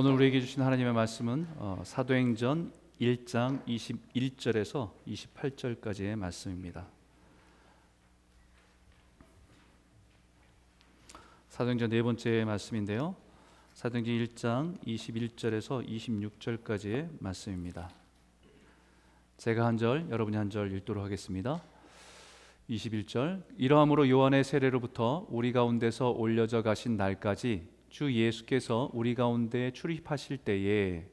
오늘 우리에게 주신 하나님의 말씀은 어, 사도행전 1장 21절에서 28절까지의 말씀입니다. 사도행전 네 번째 말씀인데요. 사도행전 1장 21절에서 26절까지의 말씀입니다. 제가 한 절, 여러분이 한 절 읽도록 하겠습니다. 21절 이러함으로 요한의 세례로부터 우리 가운데서 올려져 가신 날까지 주 예수께서 우리 가운데 출입하실 때에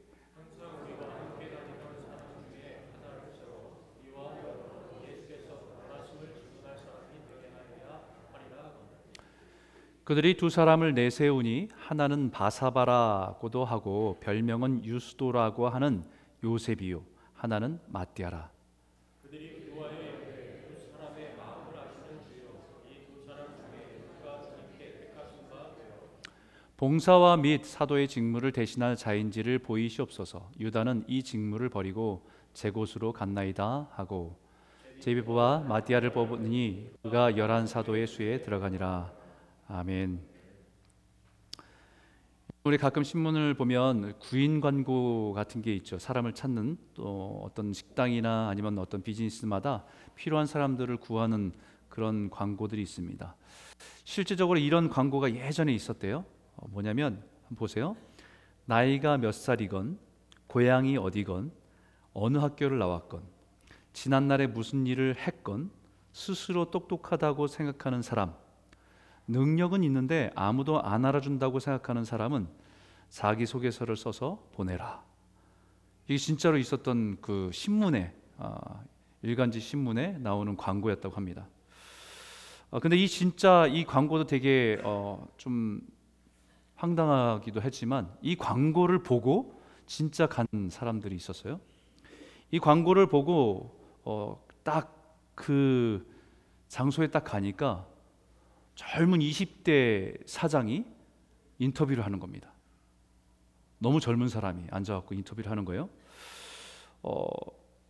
그들이 두 사람을 내세우니 하나는 바사바라고도 하고 별명은 유스도라고 하는 요셉이요 하나는 마띠아라 봉사와 및 사도의 직무를 대신할 자인지를 보이시옵소서. 유다는 이 직무를 버리고 제 곳으로 갔나이다 하고 제비부와 마디아를 뽑으니 그가 열한 사도의 수에 들어가니라. 아멘. 우리 가끔 신문을 보면 구인 광고 같은 게 있죠. 사람을 찾는 또 어떤 식당이나 아니면 어떤 비즈니스마다 필요한 사람들을 구하는 그런 광고들이 있습니다. 실제적으로 이런 광고가 예전에 있었대요. 어, 뭐냐면 보세요. 나이가 몇 살이건 고향이 어디건 어느 학교를 나왔건 지난날에 무슨 일을 했건 스스로 똑똑하다고 생각하는 사람 능력은 있는데 아무도 안 알아준다고 생각하는 사람은 자기소개서를 써서 보내라. 이게 진짜로 있었던 그 신문에 아, 일간지 신문에 나오는 광고였다고 합니다. 아, 근데 이 진짜 이 광고도 되게 어, 좀 황당하기도 했지만 이 광고를 보고 진짜 간 사람들이 있었어요. 이 광고를 보고 어, 딱그 장소에 딱 가니까 젊은 20대 사장이 인터뷰를 하는 겁니다. 너무 젊은 사람이 앉아갖고 인터뷰를 하는 거예요. 어,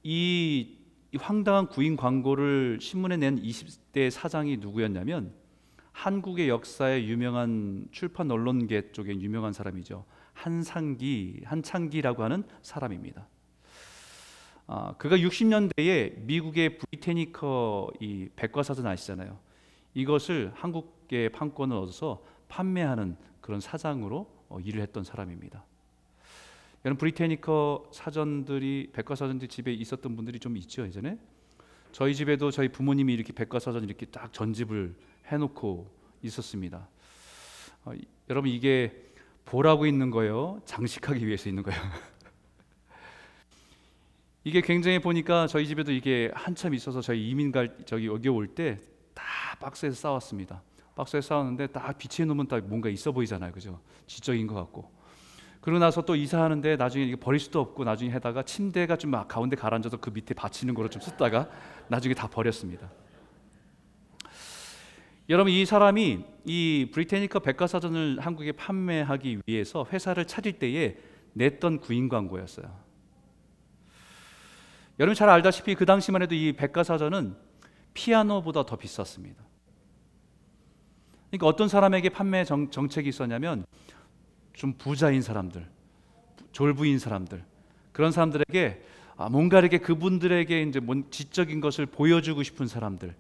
이, 이 황당한 구인 광고를 신문에 낸 20대 사장이 누구였냐면 한국의 역사에 유명한 출판 언론계 쪽에 유명한 사람이죠. 한상기, 한창기라고 하는 사람입니다. 아, 그가 60년대에 미국의 브리테니커 이 백과사전 아시잖아요. 이것을 한국계 판권을 얻어서 판매하는 그런 사장으로 어, 일을 했던 사람입니다. 여러분 브리테니커 사전들이 백과사전들 집에 있었던 분들이 좀 있죠 예전에. 저희 집에도 저희 부모님이 이렇게 백과사전 이렇게 딱 전집을 해놓고 있었습니다. 어, 여러분 이게 보라고 있는 거예요? 장식하기 위해서 있는 거예요? 이게 굉장히 보니까 저희 집에도 이게 한참 있어서 저희 이민 갈 저기 여기 올 때 다 박스에서 싸왔습니다. 박스에 싸웠는데 딱 비치해 놓으면 딱 뭔가 있어 보이잖아요, 그죠? 지적인 것 같고. 그러고 나서 또 이사하는데 나중에 이게 버릴 수도 없고 나중에 해다가 침대가 좀 가운데 가라앉아서 그 밑에 받치는 거로 좀 쓰다가 나중에 다 버렸습니다. 여러분 이 사람이 이 브리테니커 백과사전을 한국에 판매하기 위해서 회사를 차릴 때에 냈던 구인 광고였어요. 여러분 잘 알다시피 그 당시만 해도 이 백과사전은 피아노보다 더 비쌌습니다. 그러니까 어떤 사람에게 판매 정, 정책이 있었냐면 좀 부자인 사람들, 졸부인 사람들 그런 사람들에게 아, 뭔가 이렇게 그분들에게 이제 지적인 것을 보여주고 싶은 사람들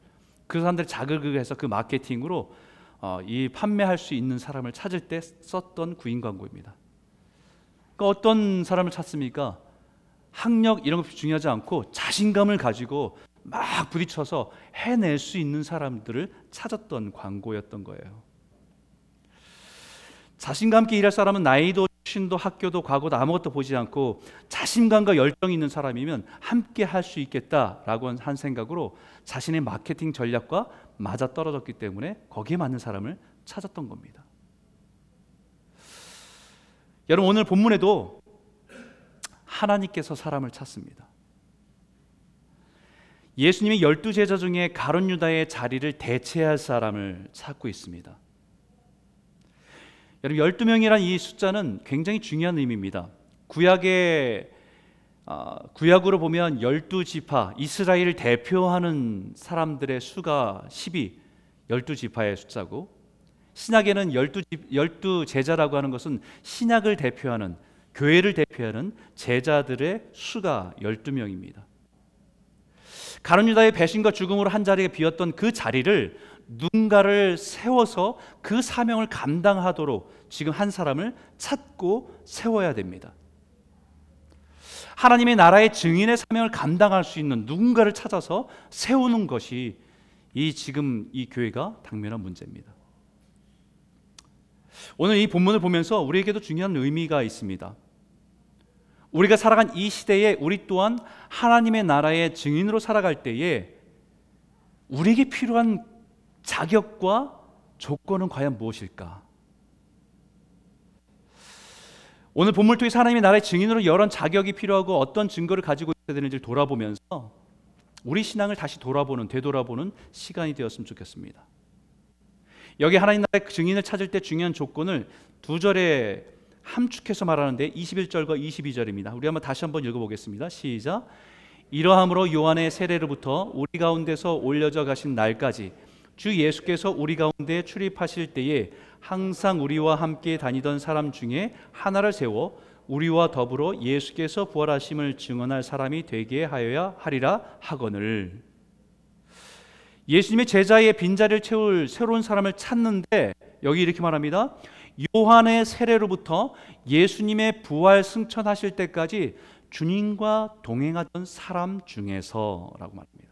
그 사람들 자극을 해서 그 마케팅으로 어, 이 판매할 수 있는 사람을 찾을 때 썼던 구인 광고입니다. 그러니까 어떤 사람을 찾습니까? 학력 이런 것 중요하지 않고 자신감을 가지고 막 부딪혀서 해낼 수 있는 사람들을 찾았던 광고였던 거예요. 자신감 있게 일할 사람은 나이도 신도 학교도 과거도 아무것도 보지 않고 자신감과 열정이 있는 사람이면 함께 할 수 있겠다라고 한 생각으로 자신의 마케팅 전략과 맞아 떨어졌기 때문에 거기에 맞는 사람을 찾았던 겁니다. 여러분 오늘 본문에도 하나님께서 사람을 찾습니다. 예수님이 열두 제자 중에 가론 유다의 자리를 대체할 사람을 찾고 있습니다. 여러분 12명이란 이 숫자는 굉장히 중요한 의미입니다. 구약의 어, 구약으로 보면 12지파 이스라엘을 대표하는 사람들의 수가 10이 12지파의 숫자고 신약에는 12, 12 제자라고 하는 것은 신약을 대표하는 교회를 대표하는 제자들의 수가 12명입니다. 가룟 유다의 배신과 죽음으로 한 자리가 비었던 그 자리를 누군가를 세워서 그 사명을 감당하도록 지금 한 사람을 찾고 세워야 됩니다. 하나님의 나라의 증인의 사명을 감당할 수 있는 누군가를 찾아서 세우는 것이 이 지금 이 교회가 당면한 문제입니다. 오늘 이 본문을 보면서 우리에게도 중요한 의미가 있습니다. 우리가 살아간 이 시대에 우리 또한 하나님의 나라의 증인으로 살아갈 때에 우리에게 필요한 자격과 조건은 과연 무엇일까? 오늘 본문을 통해 하나님의 나라의 증인으로 여러 자격이 필요하고 어떤 증거를 가지고 있어야 되는지를 돌아보면서 우리 신앙을 다시 돌아보는 되돌아보는 시간이 되었으면 좋겠습니다. 여기 하나님 나라의 증인을 찾을 때 중요한 조건을 두 절에 함축해서 말하는데 21절과 22절입니다. 우리 한번 다시 한번 읽어보겠습니다. 시작. 이러함으로 요한의 세례로부터 우리 가운데서 올려져 가신 날까지 주 예수께서 우리 가운데 출입하실 때에 항상 우리와 함께 다니던 사람 중에 하나를 세워 우리와 더불어 예수께서 부활하심을 증언할 사람이 되게 하여야 하리라 하거늘 예수님의 제자의 빈자리를 채울 새로운 사람을 찾는데 여기 이렇게 말합니다. 요한의 세례로부터 예수님의 부활 승천하실 때까지 주님과 동행하던 사람 중에서라고 말합니다.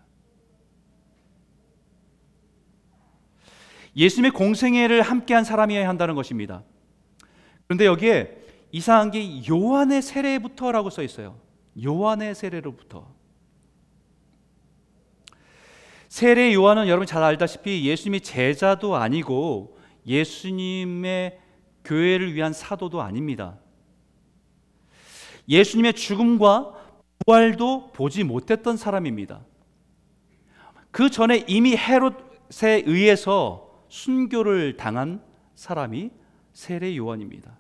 예수님의 공생애를 함께한 사람이어야 한다는 것입니다. 그런데 여기에 이상한 게 요한의 세례부터라고 써 있어요. 요한의 세례로부터. 세례 요한은 여러분 잘 알다시피 예수님이 제자도 아니고 예수님의 교회를 위한 사도도 아닙니다. 예수님의 죽음과 부활도 보지 못했던 사람입니다. 그 전에 이미 헤롯에 의해서 순교를 당한 사람이 세례 요한입니다.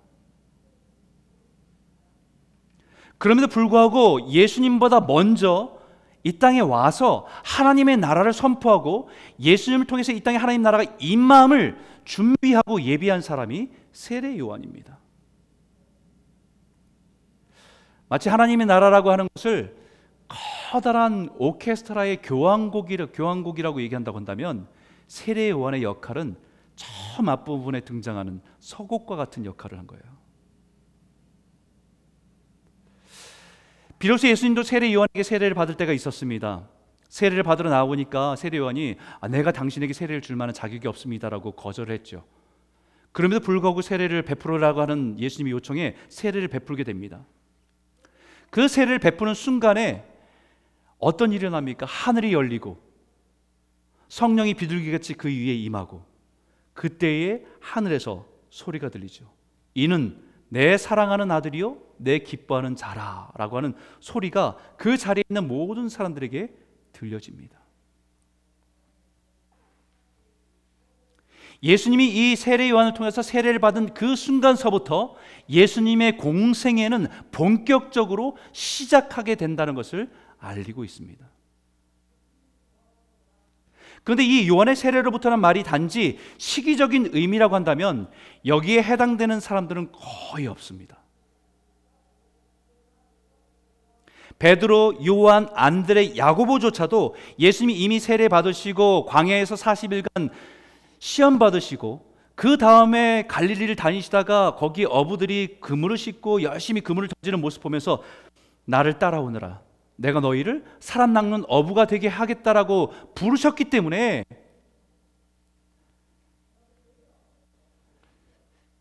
그럼에도 불구하고 예수님보다 먼저 이 땅에 와서 하나님의 나라를 선포하고 예수님을 통해서 이 땅에 하나님 나라가 임마음을 준비하고 예비한 사람이 세례 요한입니다. 마치 하나님의 나라라고 하는 것을 커다란 오케스트라의 교향곡이라, 교향곡이라고 얘기한다고 한다면 세례 요한의 역할은 처음 앞부분에 등장하는 서곡과 같은 역할을 한 거예요. 비로소 예수님도 세례 요한에게 세례를 받을 때가 있었습니다. 세례를 받으러 나오니까 세례 요한이 아, 내가 당신에게 세례를 줄 만한 자격이 없습니다라고 거절했죠. 그럼에도 불구하고 세례를 베풀으라고 하는 예수님의 요청에 세례를 베풀게 됩니다. 그 세례를 베푸는 순간에 어떤 일이 일어납니까? 하늘이 열리고 성령이 비둘기같이 그 위에 임하고 그때에 하늘에서 소리가 들리죠. 이는 내 사랑하는 아들이요 내 기뻐하는 자라라고 하는 소리가 그 자리에 있는 모든 사람들에게 들려집니다. 예수님이 이 세례 요한을 통해서 세례를 받은 그 순간서부터 예수님의 공생애는 본격적으로 시작하게 된다는 것을 알리고 있습니다. 그런데 이 요한의 세례로부터는 말이 단지 시기적인 의미라고 한다면 여기에 해당되는 사람들은 거의 없습니다. 베드로, 요한, 안드레, 야고보조차도 예수님이 이미 세례 받으시고 광야에서 40일간 시험 받으시고 그 다음에 갈릴리를 다니시다가 거기 어부들이 그물을 싣고 열심히 그물을 던지는 모습 보면서 나를 따라오느라 내가 너희를 사람 낚는 어부가 되게 하겠다라고 부르셨기 때문에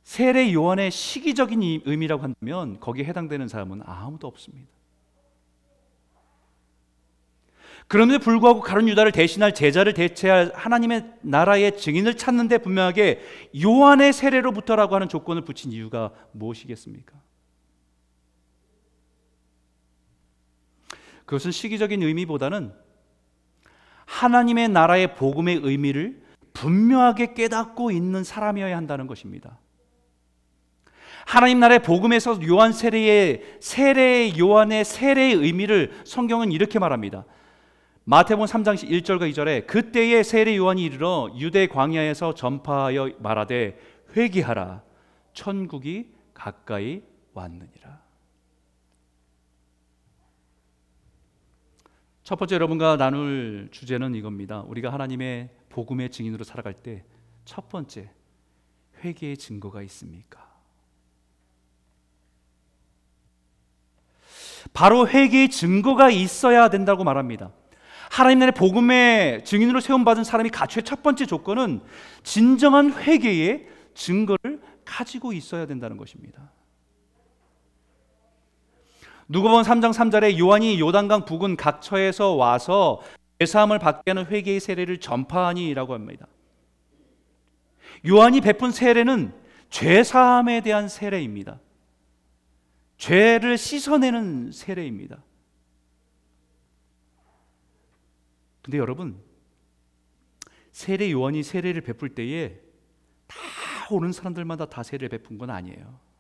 세례 요한의 시기적인 의미라고 한다면 거기에 해당되는 사람은 아무도 없습니다. 그럼에도 불구하고 가룟 유다를 대신할 제자를 대체할 하나님의 나라의 증인을 찾는데 분명하게 요한의 세례로부터라고 하는 조건을 붙인 이유가 무엇이겠습니까? 그것은 시기적인 의미보다는 하나님의 나라의 복음의 의미를 분명하게 깨닫고 있는 사람이어야 한다는 것입니다. 하나님 나라의 복음에서 요한 세례의 세례 요한의 세례의 의미를 성경은 이렇게 말합니다. 마태복음 3장 1절과 2절에 그때에 세례 요한이 이르러 유대 광야에서 전파하여 말하되 회개하라 천국이 가까이 왔느니라. 첫 번째 여러분과 나눌 주제는 이겁니다. 우리가 하나님의 복음의 증인으로 살아갈 때 첫 번째 회개의 증거가 있습니까? 바로 회개의 증거가 있어야 된다고 말합니다. 하나님 나라의 복음의 증인으로 세움받은 사람이 갖춰야 첫 번째 조건은 진정한 회개의 증거를 가지고 있어야 된다는 것입니다. 누가복음 3장 3절에 요한이 요단강 부근 각처에서 와서 죄사함을 받게 하는 회개의 세례를 전파하니라고 합니다. 요한이 베푼 세례는 죄사함에 대한 세례입니다. 죄를 씻어내는 세례입니다. 근데 여러분, 세례 요한이 세례를 베풀 때에 다 오는 사람들마다 다 세례를 베푼 건 아니에요.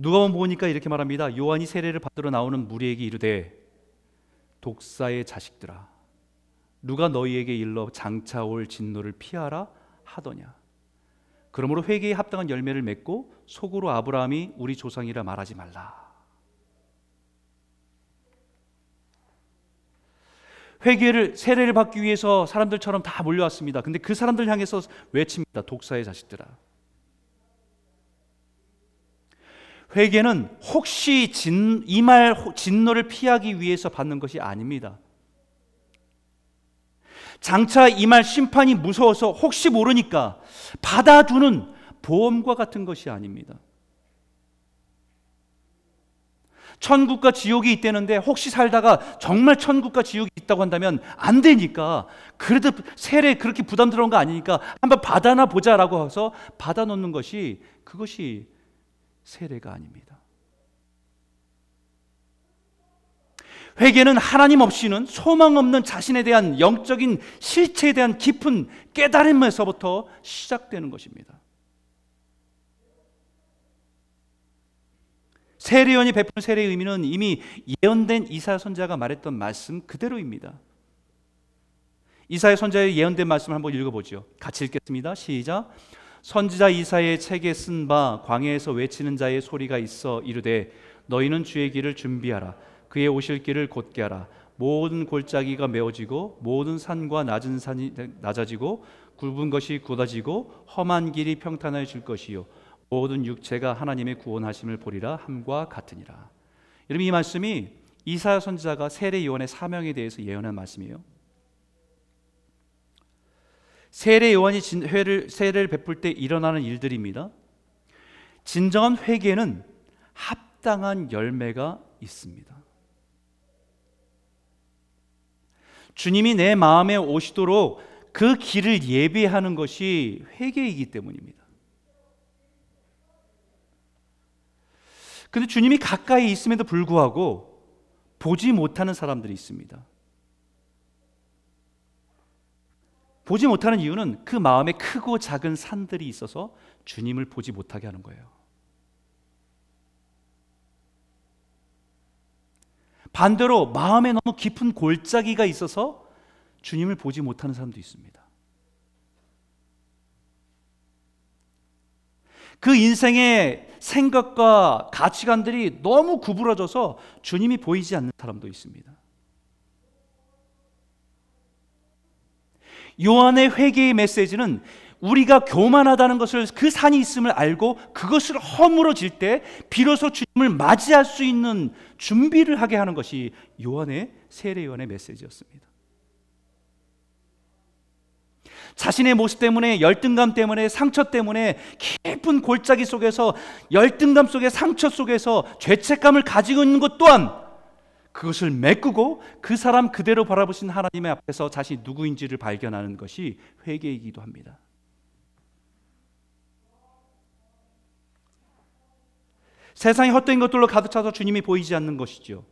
누가 보니까 이렇게 말합니다. 요한이 세례를 받으러 나오는 무리에게 이르되 독사의 자식들아 누가 너희에게 일러 장차 올 진노를 피하라 하더냐 그러므로 회개에 합당한 열매를 맺고 속으로 아브라함이 우리 조상이라 말하지 말라 회개를 세례를 받기 위해서 사람들처럼 다 몰려왔습니다. 근데 그 사람들 향해서 외칩니다. 독사의 자식들아 회개는 혹시 이 말 진노를 피하기 위해서 받는 것이 아닙니다. 장차 이 말 심판이 무서워서 혹시 모르니까 받아두는 보험과 같은 것이 아닙니다. 천국과 지옥이 있다는데 혹시 살다가 정말 천국과 지옥이 있다고 한다면 안 되니까 그래도 세례 그렇게 부담스러운 거 아니니까 한번 받아나 보자라고 해서 받아놓는 것이 그것이 세례가 아닙니다. 회개는 하나님 없이는 소망 없는 자신에 대한 영적인 실체에 대한 깊은 깨달음에서부터 시작되는 것입니다. 세례원이 베푼 세례의 의미는 이미 예언된 이사 선자가 말했던 말씀 그대로입니다. 이사의 선자의 예언된 말씀을 한번 읽어보죠. 같이 읽겠습니다. 시작. 선지자 이사의 책에 쓴 바 광야에서 외치는 자의 소리가 있어 이르되 너희는 주의 길을 준비하라 그의 오실 길을 곧게 하라 모든 골짜기가 메워지고 모든 산과 낮은 산이 낮아지고 굵은 것이 굳어지고 험한 길이 평탄해질 것이요 모든 육체가 하나님의 구원하심을 보리라 함과 같으니라. 여러분 이 말씀이 이사야 선지자가 세례 요한의 사명에 대해서 예언한 말씀이에요. 세례 요한이 회를, 세례를 베풀 때 일어나는 일들입니다. 진정한 회개는 합당한 열매가 있습니다. 주님이 내 마음에 오시도록 그 길을 예비하는 것이 회개이기 때문입니다. 근데 주님이 가까이 있음에도 불구하고 보지 못하는 사람들이 있습니다. 보지 못하는 이유는 그 마음에 크고 작은 산들이 있어서 주님을 보지 못하게 하는 거예요. 반대로 마음에 너무 깊은 골짜기가 있어서 주님을 보지 못하는 사람도 있습니다. 그 인생의 생각과 가치관들이 너무 구부러져서 주님이 보이지 않는 사람도 있습니다. 요한의 회개의 메시지는 우리가 교만하다는 것을 그 산이 있음을 알고 그것을 허물어질 때 비로소 주님을 맞이할 수 있는 준비를 하게 하는 것이 요한의 세례 요한의 메시지였습니다. 자신의 모습 때문에 열등감 때문에 상처 때문에 깊은 골짜기 속에서 열등감 속에 상처 속에서 죄책감을 가지고 있는 것 또한 그것을 메꾸고 그 사람 그대로 바라보신 하나님의 앞에서 자신이 누구인지를 발견하는 것이 회개이기도 합니다. 세상이 헛된 것들로 가득 차서 주님이 보이지 않는 것이죠.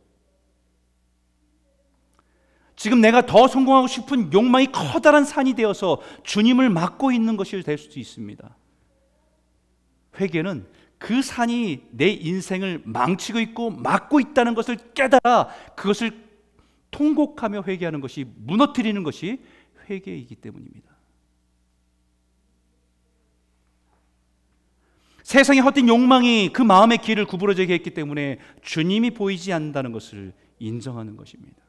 지금 내가 더 성공하고 싶은 욕망이 커다란 산이 되어서 주님을 막고 있는 것이 될 수도 있습니다. 회개는 그 산이 내 인생을 망치고 있고 막고 있다는 것을 깨달아 그것을 통곡하며 회개하는 것이 무너뜨리는 것이 회개이기 때문입니다. 세상의 헛된 욕망이 그 마음의 길을 구부러지게 했기 때문에 주님이 보이지 않는다는 것을 인정하는 것입니다.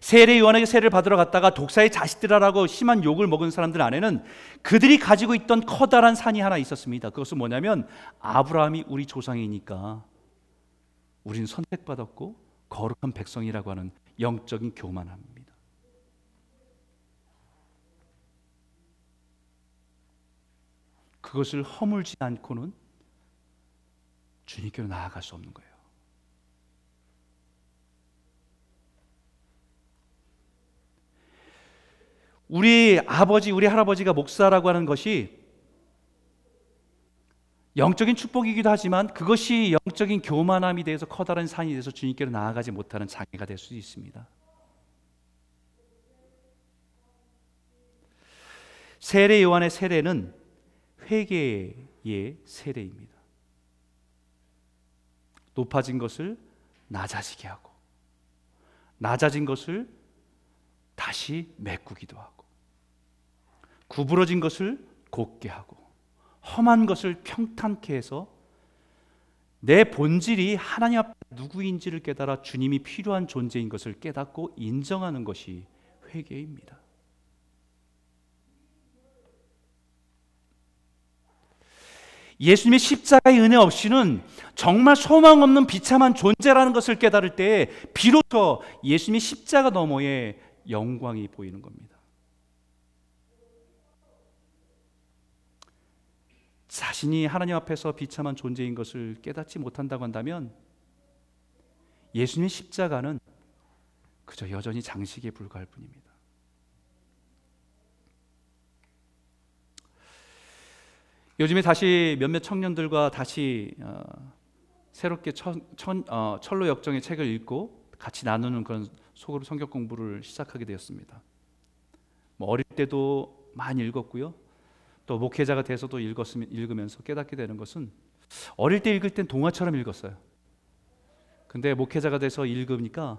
세례 요한에게 세례를 받으러 갔다가 독사의 자식들아라고 심한 욕을 먹은 사람들 안에는 그들이 가지고 있던 커다란 산이 하나 있었습니다. 그것은 뭐냐면 아브라함이 우리 조상이니까 우리는 선택받았고 거룩한 백성이라고 하는 영적인 교만함입니다. 그것을 허물지 않고는 주님께로 나아갈 수 없는 거예요. 우리 아버지, 우리 할아버지가 목사라고 하는 것이 영적인 축복이기도 하지만 그것이 영적인 교만함이 돼서 커다란 산이 돼서 주님께로 나아가지 못하는 장애가 될수 있습니다. 세례 요한의 세례는 회개의 세례입니다. 높아진 것을 낮아지게 하고 낮아진 것을 다시 메꾸기도 하고 구부러진 것을 곧게 하고 험한 것을 평탄케 해서 내 본질이 하나님 앞에 누구인지를 깨달아 주님이 필요한 존재인 것을 깨닫고 인정하는 것이 회개입니다. 예수님의 십자가의 은혜 없이는 정말 소망 없는 비참한 존재라는 것을 깨달을 때 비로소 예수님의 십자가 너머에 영광이 보이는 겁니다. 자신이 하나님 앞에서 비참한 존재인 것을 깨닫지 못한다고 한다면 예수님의 십자가는 그저 여전히 장식에 불과할 뿐입니다. 요즘에 다시 몇몇 청년들과 다시 어, 새롭게 천, 천, 어, 철로 역정의 책을 읽고 같이 나누는 그런 속으로 성경 공부를 시작하게 되었습니다. 뭐 어릴 때도 많이 읽었고요. 또 목회자가 돼서도 읽으면서 깨닫게 되는 것은 어릴 때 읽을 땐 동화처럼 읽었어요. 근데 목회자가 돼서 읽으니까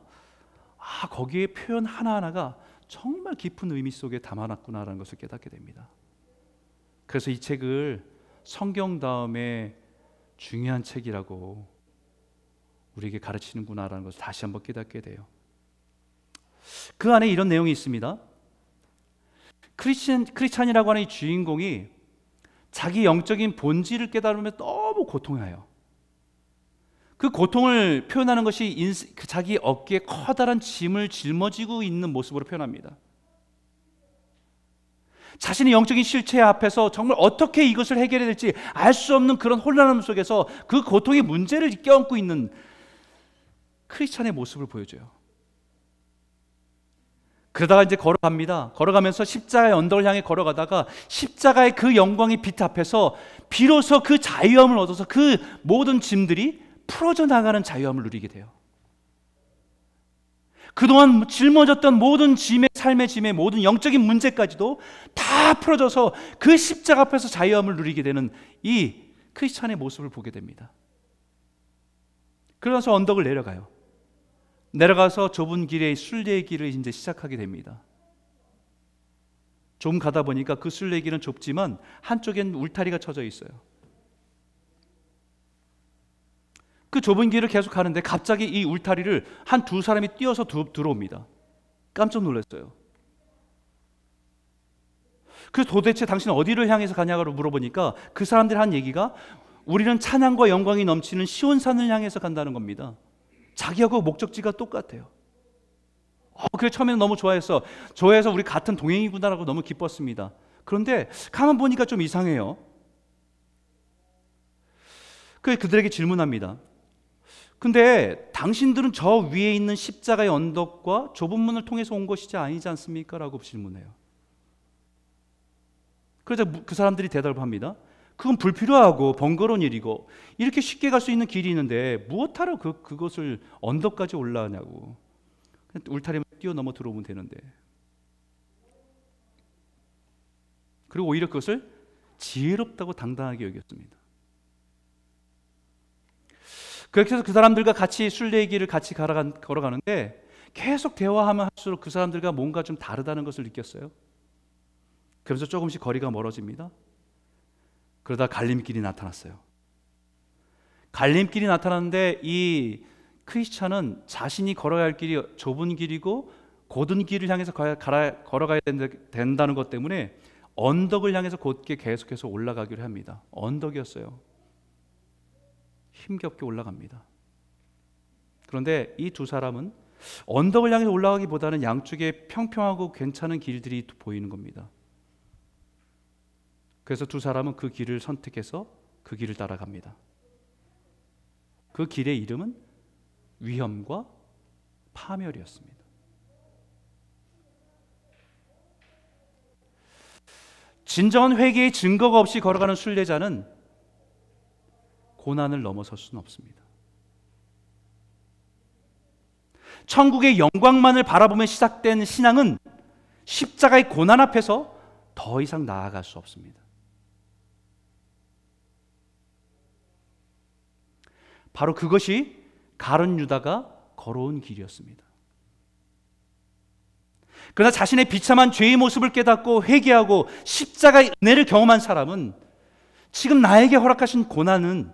아 거기에 표현 하나하나가 정말 깊은 의미 속에 담아놨구나라는 것을 깨닫게 됩니다. 그래서 이 책을 성경 다음에 중요한 책이라고 우리에게 가르치는구나라는 것을 다시 한번 깨닫게 돼요. 그 안에 이런 내용이 있습니다. 크리스찬, 크리스찬이라고 하는 이 주인공이 자기 영적인 본질을 깨달으면 너무 고통해요. 그 고통을 표현하는 것이 인스, 그 자기 어깨에 커다란 짐을 짊어지고 있는 모습으로 표현합니다. 자신의 영적인 실체 앞에서 정말 어떻게 이것을 해결해야 될지 알 수 없는 그런 혼란함 속에서 그 고통의 문제를 껴안고 있는 크리스찬의 모습을 보여줘요. 그러다가 이제 걸어갑니다. 걸어가면서 십자가의 언덕을 향해 걸어가다가 십자가의 그 영광의 빛 앞에서 비로소 그 자유함을 얻어서 그 모든 짐들이 풀어져 나가는 자유함을 누리게 돼요. 그동안 짊어졌던 모든 짐의 삶의 짐의 모든 영적인 문제까지도 다 풀어져서 그 십자가 앞에서 자유함을 누리게 되는 이 크리스찬의 모습을 보게 됩니다. 그러면서 언덕을 내려가요. 내려가서 좁은 길에 순례길을 이제 시작하게 됩니다. 좀 가다 보니까 그 순례길은 좁지만 한쪽엔 울타리가 쳐져 있어요. 그 좁은 길을 계속 가는데 갑자기 이 울타리를 한 두 사람이 뛰어서 두, 들어옵니다. 깜짝 놀랐어요. 그 도대체 당신 어디를 향해서 가냐고 물어보니까 그 사람들이 한 얘기가 우리는 찬양과 영광이 넘치는 시온산을 향해서 간다는 겁니다. 자기하고 목적지가 똑같아요. 어, 그래 처음에는 너무 좋아해서 좋아해서 우리 같은 동행이구나라고 너무 기뻤습니다. 그런데 가만 보니까 좀 이상해요. 그 그들에게 질문합니다. 근데 당신들은 저 위에 있는 십자가의 언덕과 좁은 문을 통해서 온 것이지 아니지 않습니까? 라고 질문해요. 그래서 그 사람들이 대답을 합니다. 그건 불필요하고 번거로운 일이고 이렇게 쉽게 갈 수 있는 길이 있는데 무엇하러 그 그것을 언덕까지 올라가냐고 울타리만 뛰어넘어 들어오면 되는데 그리고 오히려 그것을 지혜롭다고 당당하게 여겼습니다. 그렇게 해서 그 사람들과 같이 순례길을 같이 걸어가는데 계속 대화하면 할수록 그 사람들과 뭔가 좀 다르다는 것을 느꼈어요. 그래서 조금씩 거리가 멀어집니다. 그러다 갈림길이 나타났어요. 갈림길이 나타났는데 이 크리스찬은 자신이 걸어야 할 길이 좁은 길이고 고든 길을 향해서 걸어가야 된다는 것 때문에 언덕을 향해서 곧게 계속해서 올라가기로 합니다. 언덕이었어요. 힘겹게 올라갑니다. 그런데 이 두 사람은 언덕을 향해 올라가기보다는 양쪽에 평평하고 괜찮은 길들이 보이는 겁니다. 그래서 두 사람은 그 길을 선택해서 그 길을 따라갑니다. 그 길의 이름은 위험과 파멸이었습니다. 진정한 회개의 증거가 없이 걸어가는 순례자는 고난을 넘어설 수는 없습니다. 천국의 영광만을 바라보며 시작된 신앙은 십자가의 고난 앞에서 더 이상 나아갈 수 없습니다. 바로 그것이 가론 유다가 걸어온 길이었습니다. 그러나 자신의 비참한 죄의 모습을 깨닫고 회개하고 십자가의 은혜를 경험한 사람은 지금 나에게 허락하신 고난은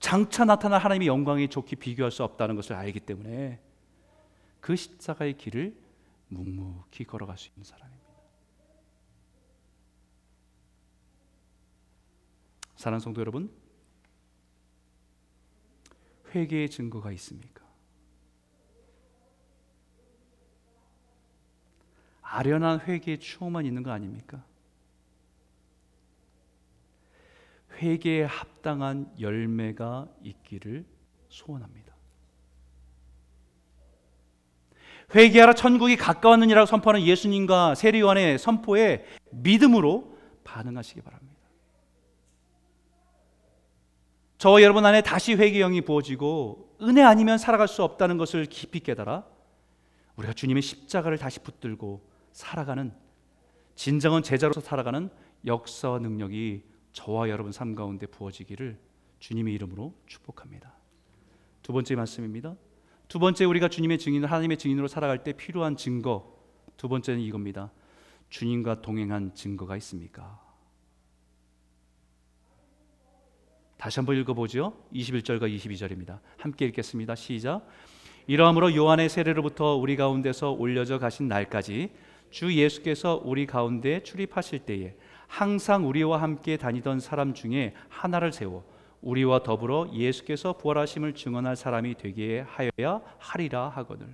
장차 나타날 하나님의 영광에 좋게 비교할 수 없다는 것을 알기 때문에 그 십자가의 길을 묵묵히 걸어갈 수 있는 사람입니다. 사랑하는 성도 여러분, 회개의 증거가 있습니까? 아련한 회개의 추억만 있는 거 아닙니까? 회개에 합당한 열매가 있기를 소원합니다. 회개하라 천국이 가까웠느니라고 선포하는 예수님과 세리요한의 선포에 믿음으로 반응하시기 바랍니다. 저와 여러분 안에 다시 회개 영이 부어지고 은혜 아니면 살아갈 수 없다는 것을 깊이 깨달아 우리가 주님의 십자가를 다시 붙들고 살아가는 진정한 제자로서 살아가는 역사와 능력이 저와 여러분 삶 가운데 부어지기를 주님의 이름으로 축복합니다. 두 번째 말씀입니다. 두 번째 우리가 주님의 증인, 하나님의 증인으로 살아갈 때 필요한 증거. 두 번째는 이겁니다. 주님과 동행한 증거가 있습니까? 다시 한번 읽어보죠. 21절과 22절입니다. 함께 읽겠습니다. 시작. 이러함으로 요한의 세례로부터 우리 가운데서 올려져 가신 날까지 주 예수께서 우리 가운데 출입하실 때에 항상 우리와 함께 다니던 사람 중에 하나를 세워 우리와 더불어 예수께서 부활하심을 증언할 사람이 되게 하여야 하리라 하거늘.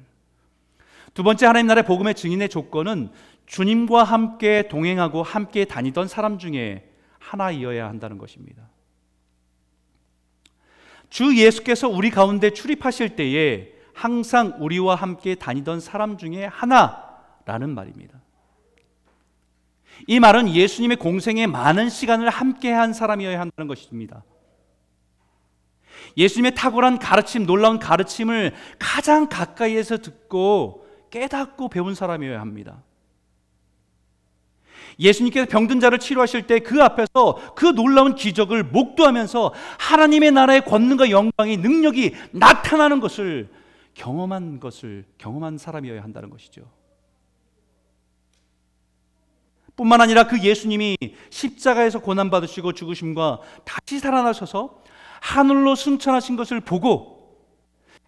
두 번째 하나님 나라의 복음의 증인의 조건은 주님과 함께 동행하고 함께 다니던 사람 중에 하나이어야 한다는 것입니다. 주 예수께서 우리 가운데 출입하실 때에 항상 우리와 함께 다니던 사람 중에 하나라는 말입니다. 이 말은 예수님의 공생에 많은 시간을 함께 한 사람이어야 한다는 것입니다. 예수님의 탁월한 가르침, 놀라운 가르침을 가장 가까이에서 듣고 깨닫고 배운 사람이어야 합니다. 예수님께서 병든 자를 치료하실 때 그 앞에서 그 놀라운 기적을 목도하면서 하나님의 나라의 권능과 영광이 능력이 나타나는 것을 경험한 것을 경험한 사람이어야 한다는 것이죠. 뿐만 아니라 그 예수님이 십자가에서 고난 받으시고 죽으심과 다시 살아나셔서 하늘로 승천하신 것을 보고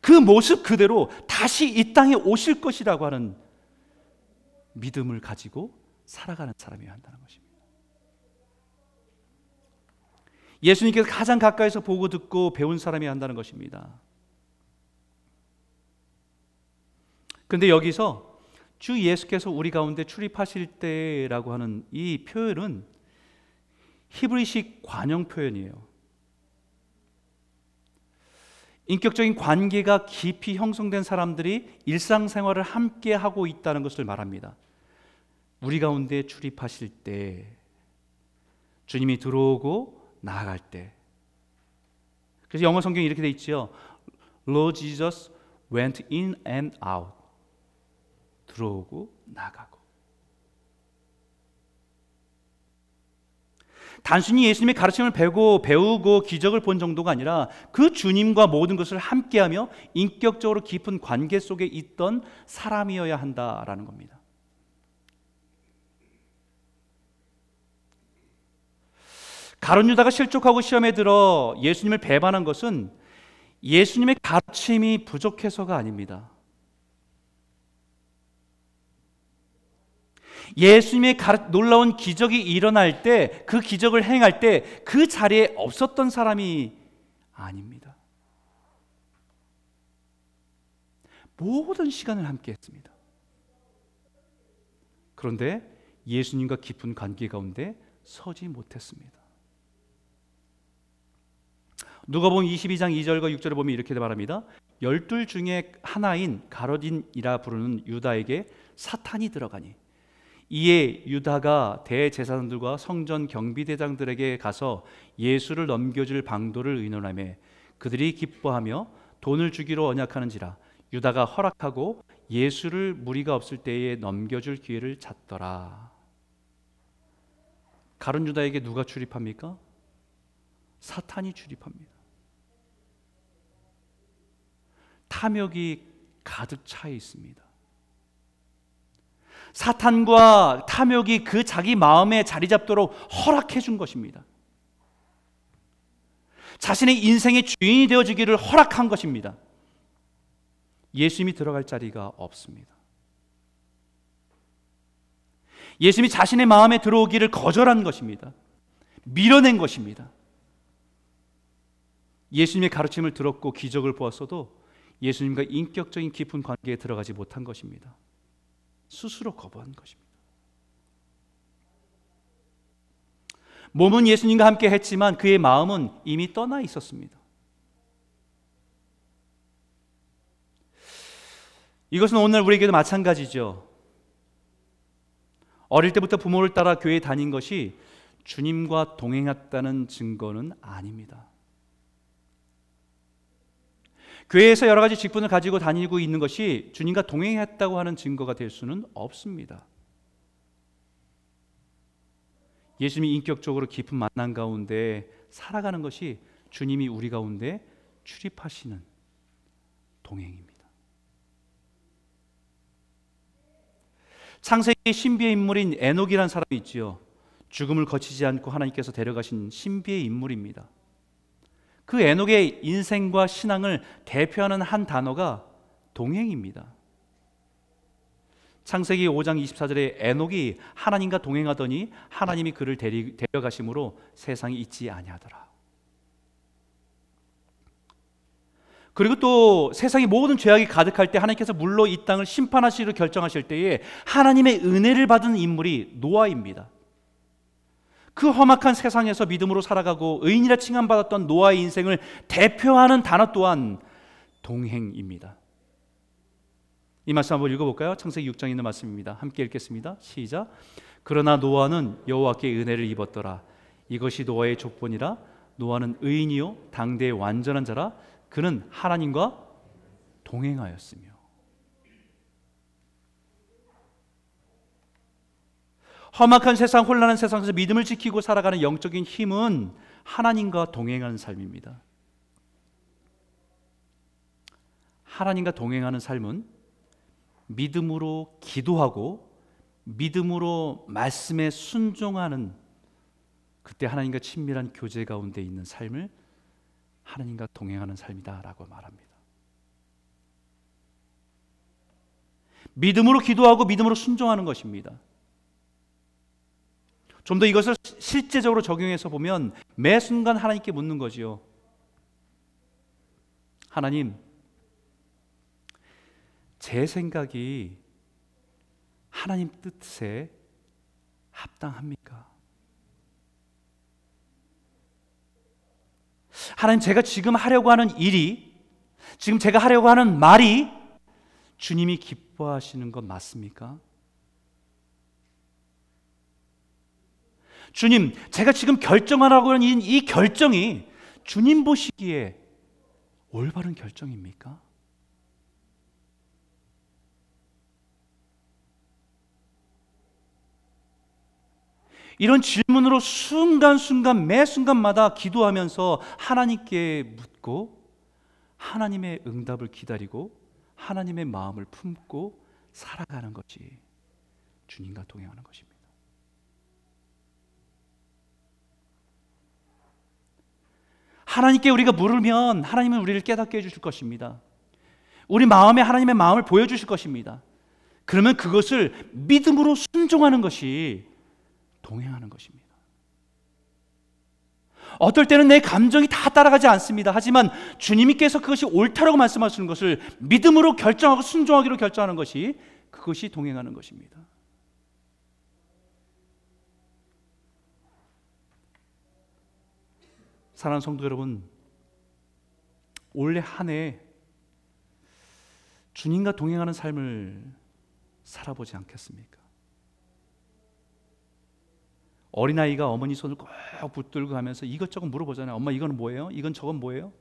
그 모습 그대로 다시 이 땅에 오실 것이라고 하는 믿음을 가지고 살아가는 사람이어야 한다는 것입니다. 예수님께서 가장 가까이서 보고 듣고 배운 사람이어야 한다는 것입니다. 근데 여기서 주 예수께서 우리 가운데 출입하실 때라고 하는 이 표현은 히브리식 관용 표현이에요. 인격적인 관계가 깊이 형성된 사람들이 일상생활을 함께 하고 있다는 것을 말합니다. 우리 가운데 출입하실 때 주님이 들어오고 나아갈 때 그래서 영어 성경에 이렇게 돼 있죠. Lord Jesus went in and out. 들어오고 나가고. 단순히 예수님의 가르침을 배고 배우고 기적을 본 정도가 아니라 그 주님과 모든 것을 함께하며 인격적으로 깊은 관계 속에 있던 사람이어야 한다라는 겁니다. 가론 유다가 실족하고 시험에 들어 예수님을 배반한 것은 예수님의 가르침이 부족해서가 아닙니다. 예수님의 놀라운 기적이 일어날 때, 그 기적을 행할 때, 그 자리에 없었던 사람이 아닙니다. 모든 시간을 함께 했습니다. 그런데 예수님과 깊은 관계 가운데 서지 못했습니다. 누가복음 22장 2절과 6절에 보면 이렇게 말합니다. 열둘 중에 하나인 가로딘이라 부르는 유다에게 사탄이 들어가니 이에 유다가 대제사장들과 성전 경비대장들에게 가서 예수를 넘겨줄 방도를 의논하며 그들이 기뻐하며 돈을 주기로 언약하는지라 유다가 허락하고 예수를 무리가 없을 때에 넘겨줄 기회를 찾더라. 가론 유다에게 누가 출입합니까? 사탄이 출입합니다. 탐욕이 가득 차 있습니다. 사탄과 탐욕이 그 자기 마음에 자리 잡도록 허락해 준 것입니다. 자신의 인생의 주인이 되어주기를 허락한 것입니다. 예수님이 들어갈 자리가 없습니다. 예수님이 자신의 마음에 들어오기를 거절한 것입니다. 밀어낸 것입니다. 예수님의 가르침을 들었고 기적을 보았어도 예수님과 인격적인 깊은 관계에 들어가지 못한 것입니다. 스스로 거부한 것입니다. 몸은 예수님과 함께 했지만 그의 마음은 이미 떠나 있었습니다. 이것은 오늘 우리에게도 마찬가지죠. 어릴 때부터 부모를 따라 교회에 다닌 것이 주님과 동행했다는 증거는 아닙니다. 교회에서 여러 가지 직분을 가지고 다니고 있는 것이 주님과 동행했다고 하는 증거가 될 수는 없습니다. 예수님이 인격적으로 깊은 만남 가운데 살아가는 것이 주님이 우리 가운데 출입하시는 동행입니다. 창세기 신비의 인물인 에녹이라는 사람이 있지요. 죽음을 거치지 않고 하나님께서 데려가신 신비의 인물입니다. 그 에녹의 인생과 신앙을 대표하는 한 단어가 동행입니다. 창세기 5장 24절에 에녹이 하나님과 동행하더니 하나님이 그를 데리, 데려가심으로 세상이 잊지 아니하더라. 그리고 또 세상의 모든 죄악이 가득할 때 하나님께서 물로 이 땅을 심판하시기로 결정하실 때에 하나님의 은혜를 받은 인물이 노아입니다. 그 험악한 세상에서 믿음으로 살아가고 의인이라 칭함받았던 노아의 인생을 대표하는 단어 또한 동행입니다. 이 말씀 한번 읽어볼까요? 창세기 6장에 있는 말씀입니다. 함께 읽겠습니다. 시작. 그러나 노아는 여호와께 은혜를 입었더라. 이것이 노아의 족본이라. 노아는 의인이요 당대의 완전한 자라. 그는 하나님과 동행하였으며. 험악한 세상, 혼란한 세상에서 믿음을 지키고 살아가는 영적인 힘은 하나님과 동행하는 삶입니다. 하나님과 동행하는 삶은 믿음으로 기도하고 믿음으로 말씀에 순종하는 그때 하나님과 친밀한 교제 가운데 있는 삶을 하나님과 동행하는 삶이다라고 말합니다. 믿음으로 기도하고 믿음으로 순종하는 것입니다. 좀 더 이것을 실제적으로 적용해서 보면 매 순간 하나님께 묻는 거지요. 하나님, 제 생각이 하나님 뜻에 합당합니까? 하나님, 제가 지금 하려고 하는 일이, 지금 제가 하려고 하는 말이 주님이 기뻐하시는 것 맞습니까? 주님, 제가 지금 결정하라고 하는 이, 이 결정이 주님 보시기에 올바른 결정입니까? 이런 질문으로 순간순간 매 순간마다 기도하면서 하나님께 묻고 하나님의 응답을 기다리고 하나님의 마음을 품고 살아가는 것이 주님과 동행하는 것입니다. 하나님께 우리가 물으면 하나님은 우리를 깨닫게 해주실 것입니다. 우리 마음에 하나님의 마음을 보여주실 것입니다. 그러면 그것을 믿음으로 순종하는 것이 동행하는 것입니다. 어떨 때는 내 감정이 다 따라가지 않습니다. 하지만 주님께서 그것이 옳다라고 말씀하시는 것을 믿음으로 결정하고 순종하기로 결정하는 것이 그것이 동행하는 것입니다. 사랑하는 성도 여러분, 올해 한 해 주님과 동행하는 삶을 살아보지 않겠습니까? 어린아이가 어머니 손을 꼭 붙들고 가면서 이것저것 물어보잖아요. 엄마 이건 뭐예요? 이건 저건 뭐예요?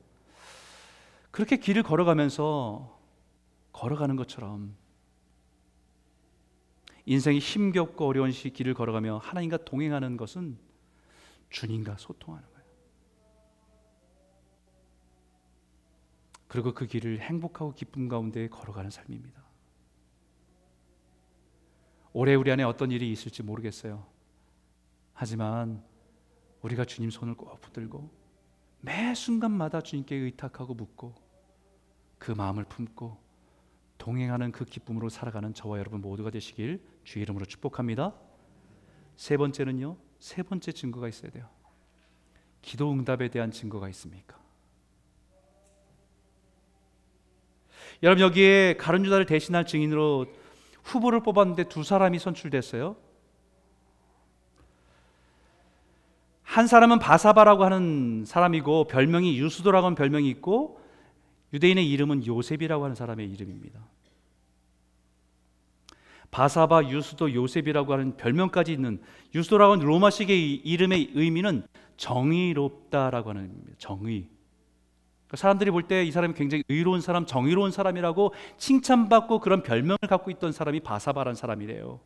그렇게 길을 걸어가면서 걸어가는 것처럼 인생이 힘겹고 어려운 시 길을 걸어가며 하나님과 동행하는 것은 주님과 소통하는 그리고 그 길을 행복하고 기쁨 가운데 걸어가는 삶입니다. 올해 우리 안에 어떤 일이 있을지 모르겠어요. 하지만 우리가 주님 손을 꼭 붙들고 매 순간마다 주님께 의탁하고 묻고 그 마음을 품고 동행하는 그 기쁨으로 살아가는 저와 여러분 모두가 되시길 주의 이름으로 축복합니다. 세 번째는요. 세 번째 증거가 있어야 돼요. 기도 응답에 대한 증거가 있습니까? 여러분 여기에 가룟 유다를 대신할 증인으로 후보를 뽑았는데 두 사람이 선출됐어요. 한 사람은 바사바라고 하는 사람이고 별명이 유수도라고 하는 별명이 있고 유대인의 이름은 요셉이라고 하는 사람의 이름입니다. 바사바, 유수도, 요셉이라고 하는 별명까지 있는 유수도라고 하는 로마식의 이름의 의미는 정의롭다라고 하는 의미입니다. 정의. 그러니까 사람들이 볼 때 이 사람이 굉장히 의로운 사람, 정의로운 사람이라고 칭찬받고 그런 별명을 갖고 있던 사람이 바사바라는 사람이래요.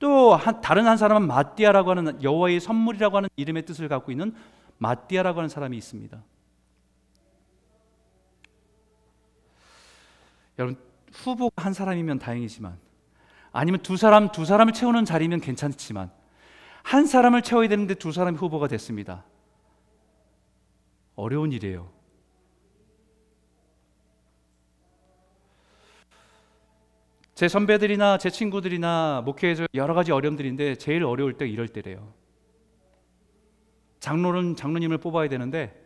또 한, 다른 한 사람은 마띠아라고 하는 여호와의 선물이라고 하는 이름의 뜻을 갖고 있는 마띠아라고 하는 사람이 있습니다. 여러분 후보가 한 사람이면 다행이지만 아니면 두 사람 두 사람을 채우는 자리면 괜찮지만 한 사람을 채워야 되는데 두 사람이 후보가 됐습니다. 어려운 일이에요. 제 선배들이나 제 친구들이나 목회에서 여러 가지 어려움들인데 제일 어려울 때 이럴 때래요. 장로는 장로님을 뽑아야 되는데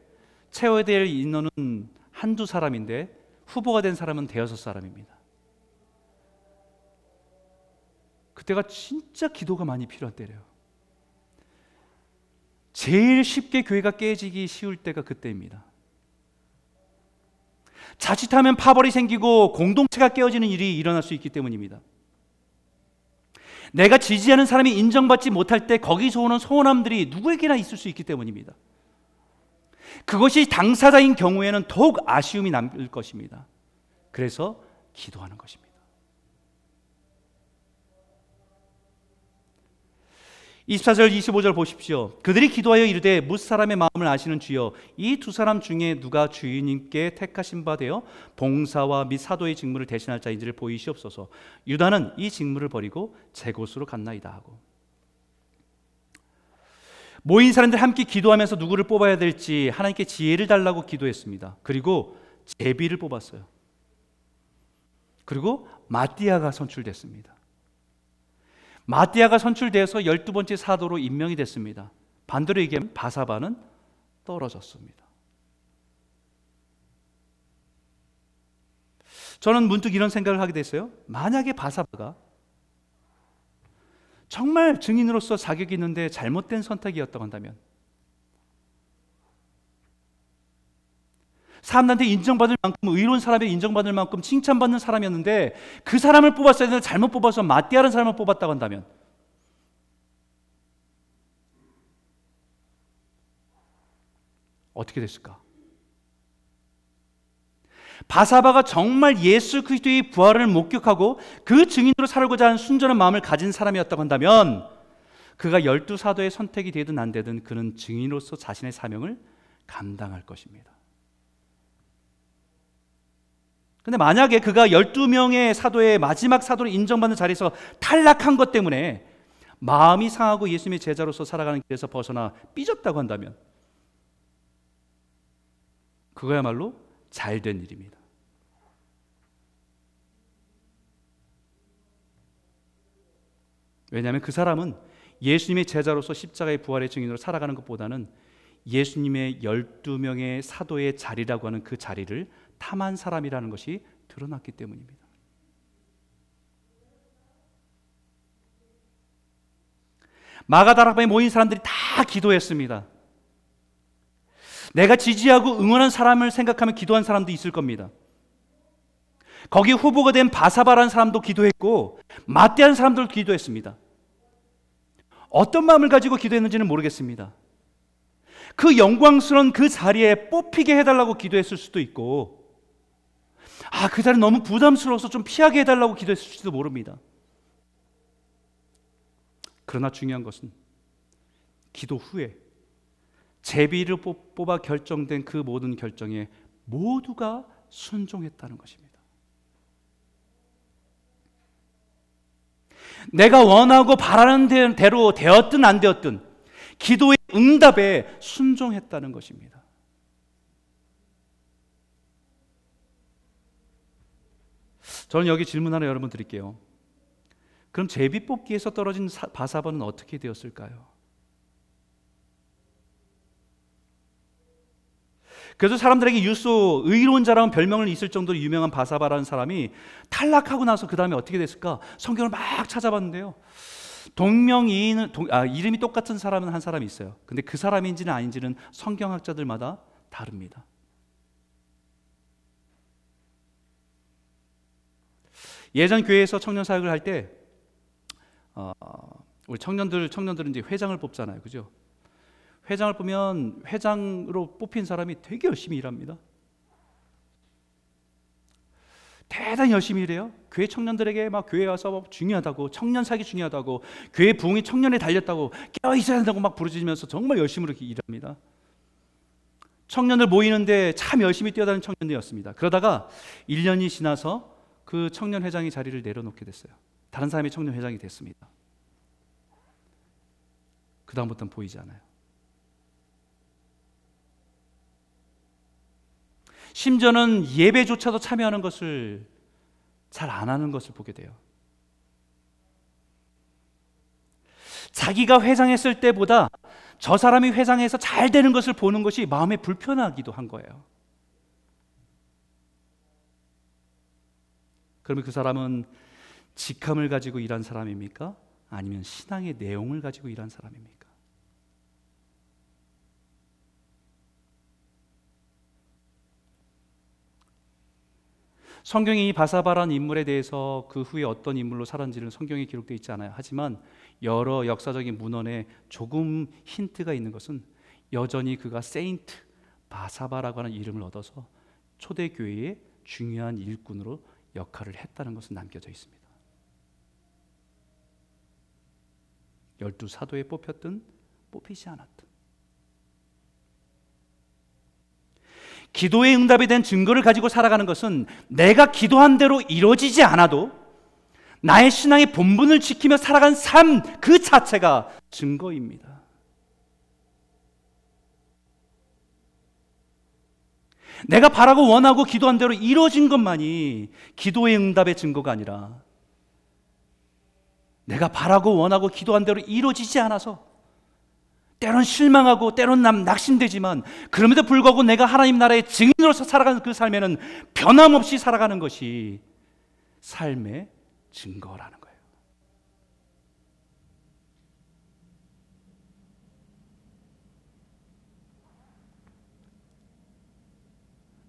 채워야 될 인원은 한두 사람인데 후보가 된 사람은 대여섯 사람입니다. 그때가 진짜 기도가 많이 필요한 때래요. 제일 쉽게 교회가 깨지기 쉬울 때가 그때입니다. 자칫하면 파벌이 생기고 공동체가 깨어지는 일이 일어날 수 있기 때문입니다. 내가 지지하는 사람이 인정받지 못할 때 거기서 오는 소원함들이 누구에게나 있을 수 있기 때문입니다. 그것이 당사자인 경우에는 더욱 아쉬움이 남을 것입니다. 그래서 기도하는 것입니다. 24절 25절 보십시오. 그들이 기도하여 이르되 무 사람의 마음을 아시는 주여 이 두 사람 중에 누가 주인님께 택하신 바 되어 봉사와 및 사도의 직무를 대신할 자인지를 보이시옵소서. 유다는 이 직무를 버리고 제 곳으로 갔나이다 하고 모인 사람들 함께 기도하면서 누구를 뽑아야 될지 하나님께 지혜를 달라고 기도했습니다. 그리고 제비를 뽑았어요. 그리고 마띠아가 선출됐습니다. 마띠아가 선출되어서 열두 번째 사도로 임명이 됐습니다. 반대로 얘기하면 바사바는 떨어졌습니다. 저는 문득 이런 생각을 하게 됐어요. 만약에 바사바가 정말 증인으로서 자격이 있는데 잘못된 선택이었다고 한다면 사람들한테 인정받을 만큼 의로운 사람에 인정받을 만큼 칭찬받는 사람이었는데 그 사람을 뽑았어야 되는데 잘못 뽑아서 마띠아라는 사람을 뽑았다고 한다면 어떻게 됐을까? 바사바가 정말 예수 그리스도의 부활을 목격하고 그 증인으로 살고자 하는 순전한 마음을 가진 사람이었다고 한다면 그가 열두 사도의 선택이 되든 안 되든 그는 증인으로서 자신의 사명을 감당할 것입니다. 근데 만약에 그가 12명의 사도의 마지막 사도를 인정받는 자리에서 탈락한 것 때문에 마음이 상하고 예수님의 제자로서 살아가는 길에서 벗어나 삐졌다고 한다면 그거야말로 잘 된 일입니다. 왜냐하면 그 사람은 예수님의 제자로서 십자가의 부활의 증인으로 살아가는 것보다는 예수님의 12명의 사도의 자리라고 하는 그 자리를 탐한 사람이라는 것이 드러났기 때문입니다. 마가다락방에 모인 사람들이 다 기도했습니다. 내가 지지하고 응원한 사람을 생각하면 기도한 사람도 있을 겁니다. 거기 후보가 된 바사바라는 사람도 기도했고 마띠한 사람들도 기도했습니다. 어떤 마음을 가지고 기도했는지는 모르겠습니다. 그 영광스러운 그 자리에 뽑히게 해달라고 기도했을 수도 있고, 아, 그 자리 너무 부담스러워서 좀 피하게 해달라고 기도했을지도 모릅니다. 그러나 중요한 것은 기도 후에 제비를 뽑아 결정된 그 모든 결정에 모두가 순종했다는 것입니다. 내가 원하고 바라는 대로 되었든 안 되었든 기도의 응답에 순종했다는 것입니다. 저는 여기 질문 하나 여러분 드릴게요. 그럼 제비 뽑기에서 떨어진 바사바는 어떻게 되었을까요? 그래서 사람들에게 유소 의로운 자라는 별명을 있을 정도로 유명한 바사바라는 사람이 탈락하고 나서 그 다음에 어떻게 됐을까? 성경을 막 찾아봤는데요. 동명이인 동, 아, 이름이 똑같은 사람은 한 사람이 있어요. 근데 그 사람인지는 아닌지는 성경학자들마다 다릅니다. 예전 교회에서 청년 사역을 할 때 어, 우리 청년들 청년들은 이제 회장을 뽑잖아요, 그죠? 회장을 보면 회장으로 뽑힌 사람이 되게 열심히 일합니다. 대단히 열심히 일해요. 교회 청년들에게 막 교회 와서 막 중요하다고 청년 사기 중요하다고 교회 부흥이 청년에 달렸다고 깨어 있어야 한다고 막 부르짖으면서 정말 열심히 이렇게 일합니다. 청년들 모이는데 참 열심히 뛰어다니는 청년들이었습니다. 그러다가 1년이 지나서 그 청년 회장이 자리를 내려놓게 됐어요. 다른 사람이 청년 회장이 됐습니다. 그 다음부터는 보이지 않아요. 심지어는 예배조차도 참여하는 것을 잘 안 하는 것을 보게 돼요. 자기가 회장했을 때보다 저 사람이 회장해서 잘 되는 것을 보는 것이 마음에 불편하기도 한 거예요. 그러면 그 사람은 직함을 가지고 일한 사람입니까? 아니면 신앙의 내용을 가지고 일한 사람입니까? 성경이 이 바사바란 인물에 대해서 그 후에 어떤 인물로 살았는지는 성경에 기록되어 있지 않아요. 하지만 여러 역사적인 문헌에 조금 힌트가 있는 것은 여전히 그가 세인트 바사바라고 하는 이름을 얻어서 초대교회의 중요한 일꾼으로 역할을 했다는 것은 남겨져 있습니다. 열두 사도에 뽑혔든 뽑히지 않았든 기도의 응답에 대한 증거를 가지고 살아가는 것은 내가 기도한 대로 이루어지지 않아도 나의 신앙의 본분을 지키며 살아간 삶 그 자체가 증거입니다. 내가 바라고 원하고 기도한 대로 이루어진 것만이 기도의 응답의 증거가 아니라 내가 바라고 원하고 기도한 대로 이루어지지 않아서 때론 실망하고 때론 남 낙심되지만 그럼에도 불구하고 내가 하나님 나라의 증인으로서 살아가는 그 삶에는 변함없이 살아가는 것이 삶의 증거라는 거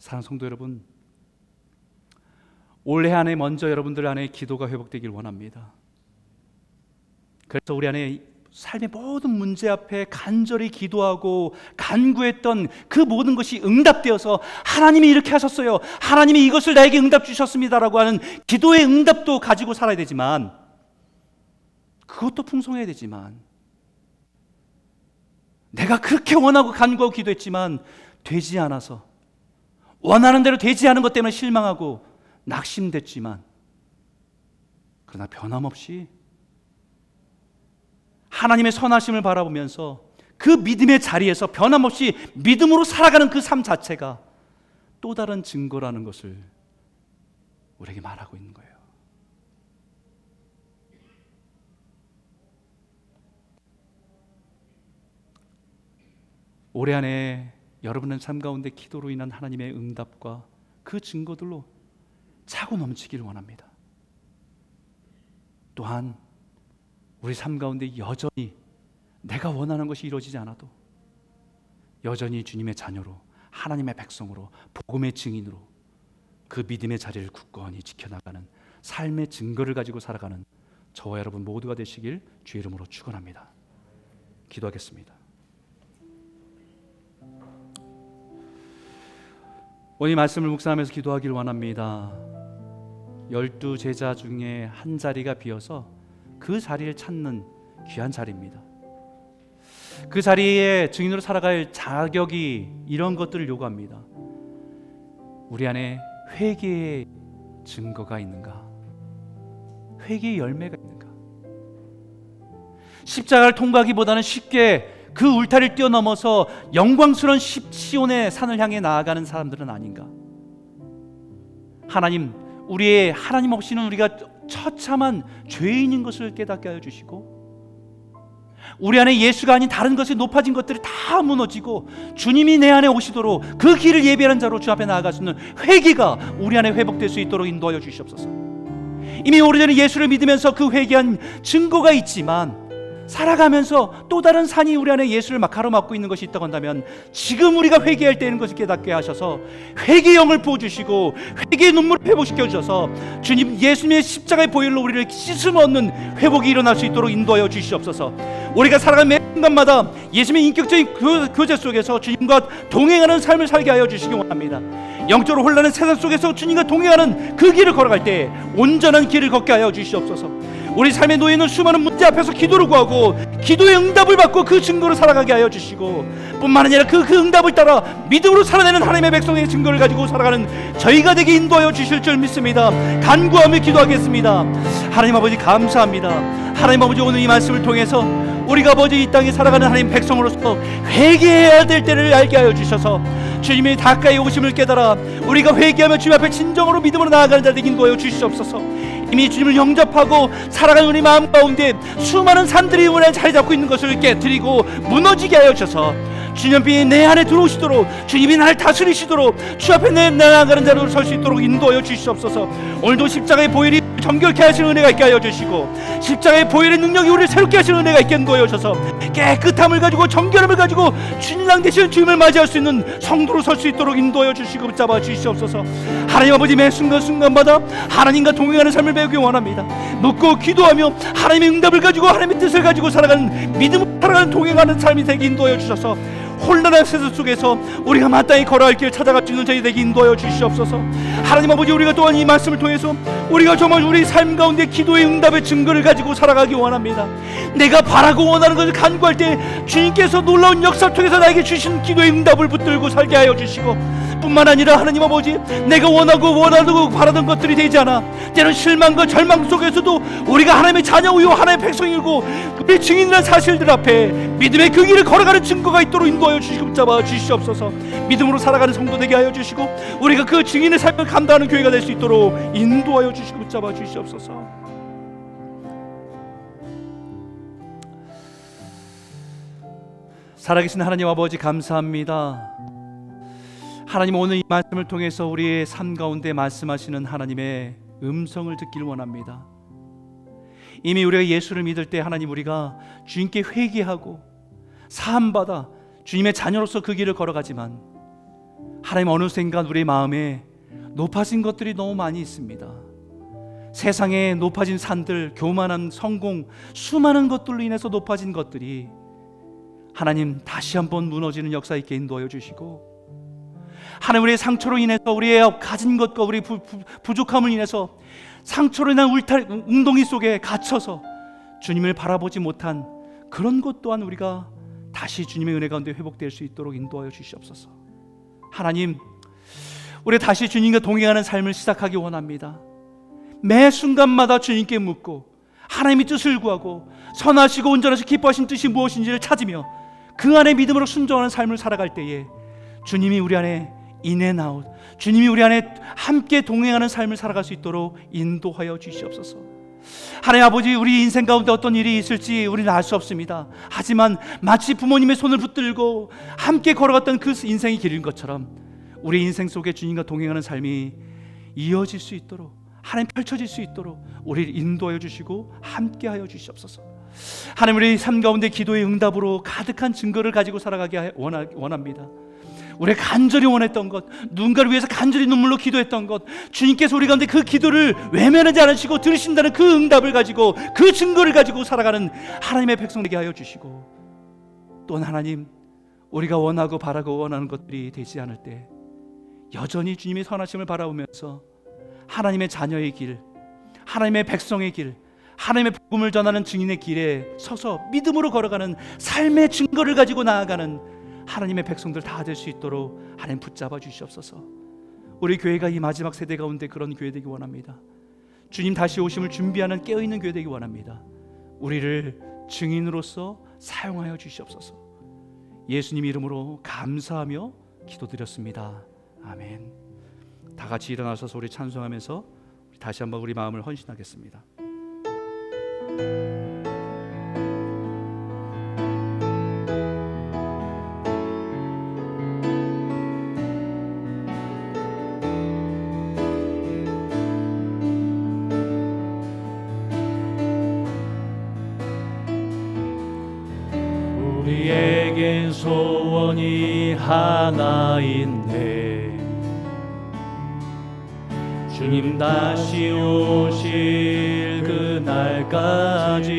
사랑 성도 여러분, 올해 안에 먼저 여러분들 안에 기도가 회복되길 원합니다. 그래서 우리 안에 삶의 모든 문제 앞에 간절히 기도하고 간구했던 그 모든 것이 응답되어서 하나님이 이렇게 하셨어요. 하나님이 이것을 나에게 응답 주셨습니다라고 하는 기도의 응답도 가지고 살아야 되지만 그것도 풍성해야 되지만 내가 그렇게 원하고 간구하고 기도했지만 되지 않아서 원하는 대로 되지 않은 것 때문에 실망하고 낙심됐지만 그러나 변함없이 하나님의 선하심을 바라보면서 그 믿음의 자리에서 변함없이 믿음으로 살아가는 그 삶 자체가 또 다른 증거라는 것을 우리에게 말하고 있는 거예요. 올해 안에 여러분의 삶 가운데 기도로 인한 하나님의 응답과 그 증거들로 차고 넘치기를 원합니다. 또한 우리 삶 가운데 여전히 내가 원하는 것이 이루어지지 않아도 여전히 주님의 자녀로 하나님의 백성으로 복음의 증인으로 그 믿음의 자리를 굳건히 지켜나가는 삶의 증거를 가지고 살아가는 저와 여러분 모두가 되시길 주 이름으로 축원합니다. 기도하겠습니다. 오늘 말씀을 묵상하면서 기도하길 원합니다. 열두 제자 중에 한 자리가 비어서 그 자리를 찾는 귀한 자리입니다. 그 자리에 증인으로 살아갈 자격이 이런 것들을 요구합니다. 우리 안에 회개의 증거가 있는가? 회개의 열매가 있는가? 십자가를 통과하기보다는 쉽게 그 울타리를 뛰어넘어서 영광스러운 십시온의 산을 향해 나아가는 사람들은 아닌가? 하나님, 우리의 하나님 없이는 우리가 처참한 죄인인 것을 깨닫게 하여 주시고 우리 안에 예수가 아닌 다른 것이 높아진 것들이 다 무너지고 주님이 내 안에 오시도록 그 길을 예비하는 자로 주 앞에 나아갈 수 있는 회개가 우리 안에 회복될 수 있도록 인도하여 주시옵소서. 이미 오래전에 예수를 믿으면서 그 회개한 증거가 있지만 살아가면서 또 다른 산이 우리 안에 예수를 막 가로막고 있는 것이 있다고 한다면 지금 우리가 회개할 때는 것을 깨닫게 하셔서 회개 영을 부어주시고 회개의 눈물을 회복시켜 주셔서 주님 예수님의 십자가의 보혈로 우리를 씻음 얻는 회복이 일어날 수 있도록 인도하여 주시옵소서. 우리가 살아가는 매 순간마다 예수님의 인격적인 교 제 속에서 주님과 동행하는 삶을 살게 하여 주시기 원합니다. 영적으로 혼란한 세상 속에서 주님과 동행하는 그 길을 걸어갈 때 온전한 길을 걷게 하여 주시옵소서 우리 놓여 있는 수많은 문제 앞에서 기도를 구하고 기도의 응답을 받고 그 증거로 살아가게 하여 주시고 뿐만 아니라 그, 그 응답을 따라 믿음으로 살아내는 하나님의 백성의 증거를 가지고 살아가는 저희가 되게 인도하여 주실 줄 믿습니다. 간구하며 기도하겠습니다. 하나님 아버지 감사합니다 하나님 아버지 오늘 이 말씀을 통해서 우리가 아버지 이 땅에 살아가는 하나님 백성으로서 회개해야 될 때를 알게 하여 주셔서 주님이 가까이 오심을 깨달아 우리가 회개하며 주님 앞에 진정으로 믿음으로 나아가는 자들 인도하여 주시옵소서. 이미 주님을 영접하고 살아가는 우리 마음 가운데 수많은 산들이 우리 자리 잡고 있는 것을 깨뜨리고 무너지게 하여 주셔서 주님이 내 안에 들어오시도록 주님이 나를 다스리시도록 주 앞에 내 나아가는 자로 설 수 있도록 인도하여 주시옵소서. 오늘도 십자가의 보혈이 정결케 하시는 은혜가 있게 하여 주시고 십자가의 보혈의 능력이 우리를 새롭게 하시는 은혜가 있게 인도하여 주셔서 깨끗함을 가지고 정결함을 가지고 주님랑 되시는 주님을 맞이할 수 있는 성도로 설 수 있도록 인도하여 주시고 붙잡아 주시옵소서. 하나님 아버지 매 순간순간마다 하나님과 동행하는 삶을 배우기 원합니다. 묻고 기도하며 하나님의 응답을 가지고 하나님의 뜻을 가지고 살아가는 믿음으로 살아가는 동행하는 삶이 되게 인도하여 주셔서 혼란한 세상 속에서 우리가 마땅히 걸어갈 길 찾아갈 수 있는 저희 되게 인도하여 주시옵소서. 하나님 아버지 우리가 또한 이 말씀을 통해서 우리가 정말 우리 삶 가운데 기도의 응답의 증거를 가지고 살아가기 원합니다. 내가 바라고 원하는 것을 간구할 때 주님께서 놀라운 역사를 통해서 나에게 주신 기도의 응답을 붙들고 살게 하여 주시고 뿐만 아니라 하나님 아버지 내가 원하고 원하고 바라던 것들이 되지 않아 때론 실망과 절망 속에서도 우리가 하나님의 자녀이고 하나님의 백성이고 우리 증인이라는 사실들 앞에 믿음의 그 길을 걸어가는 증거가 있도록 인도 하여 주시고 잡아 주시옵소서 믿음으로 살아가는 성도 되게 하여 주시고 우리가 그 증인의 삶을 감당하는 교회가 될 수 있도록 인도하여 주시고 잡아 주시옵소서 살아계신 하나님 아버지 감사합니다. 하나님 오늘 이 말씀을 통해서 우리의 삶 가운데 말씀하시는 하나님의 음성을 듣길 원합니다. 이미 우리가 예수를 믿을 때 하나님 우리가 주님께 회개하고 사함 받아 주님의 자녀로서 그 길을 걸어가지만 하나님 어느샌가 우리의 마음에 높아진 것들이 너무 많이 있습니다. 세상에 높아진 산들, 교만한 성공, 수많은 것들로 인해서 높아진 것들이 하나님 다시 한번 무너지는 역사 있게 인도하여 주시고 하나님 우리의 상처로 인해서 우리의 가진 것과 우리 부, 부 족함을 인해서 상처로 인한 울타리 웅덩이 속에 갇혀서 주님을 바라보지 못한 그런 것 또한 우리가 다시 주님의 은혜 가운데 회복될 수 있도록 인도하여 주시옵소서. 하나님, 우리 다시 주님과 동행하는 삶을 시작하기 원합니다. 매 순간마다 주님께 묻고 하나님의 뜻을 구하고 선하시고 온전하시 기뻐하신 뜻이 무엇인지를 찾으며 그 안에 믿음으로 순종하는 삶을 살아갈 때에 주님이 우리 안에 인앤아웃 주님이 우리 안에 함께 동행하는 삶을 살아갈 수 있도록 인도하여 주시옵소서. 하나님 아버지 우리 인생 가운데 어떤 일이 있을지 우리는 알 수 없습니다. 하지만 마치 부모님의 손을 붙들고 함께 걸어갔던 그 인생이 길인 것처럼 우리 인생 속에 주님과 동행하는 삶이 이어질 수 있도록 하나님 펼쳐질 수 있도록 우리를 인도하여 주시고 함께하여 주시옵소서. 하나님 우리 삶 가운데 기도의 응답으로 가득한 증거를 가지고 살아가게 원합니다. 우리가 간절히 원했던 것, 누군가를 위해서 간절히 눈물로 기도했던 것, 주님께서 우리 가운데 그 기도를 외면하지 않으시고 들으신다는 그 응답을 가지고 그 증거를 가지고 살아가는 하나님의 백성 되게 하여 주시고 또 하나님 우리가 원하고 바라고 원하는 것들이 되지 않을 때 여전히 주님의 선하심을 바라보면서 하나님의 자녀의 길, 하나님의 백성의 길, 하나님의 복음을 전하는 증인의 길에 서서 믿음으로 걸어가는 삶의 증거를 가지고 나아가는 하나님의 백성들 다 될 수 있도록 하나님 붙잡아 주시옵소서. 우리 교회가 이 마지막 세대 가운데 그런 교회 되기 원합니다. 주님 다시 오심을 준비하는 깨어 있는 교회 되기 원합니다. 우리를 증인으로서 사용하여 주시옵소서. 예수님 이름으로 감사하며 기도드렸습니다. 아멘. 다 같이 일어나서 소리 찬송하면서 다시 한번 우리 마음을 헌신하겠습니다. 하나인데. 주님 다시 오실 그날까지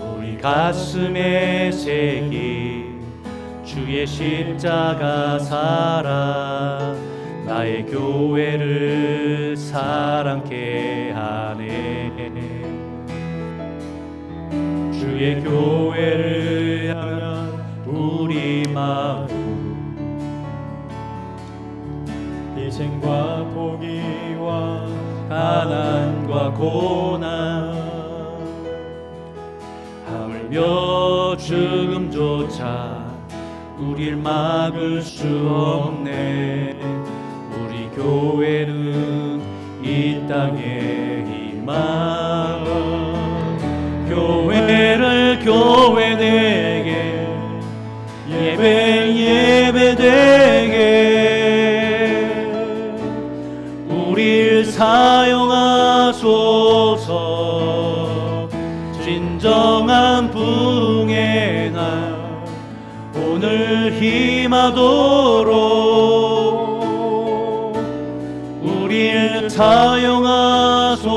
우리 가슴에 새긴 주의 십자가 살아 나의 교회를 사랑케 하네. 주의 교회를 가난과 고난. 하물며 죽음조차 우릴 막을 수 없네. 우리 교회는 이 땅의 희망 교회를 교회 되게 예배 예배 되 힘하도록 우릴 사용하소서.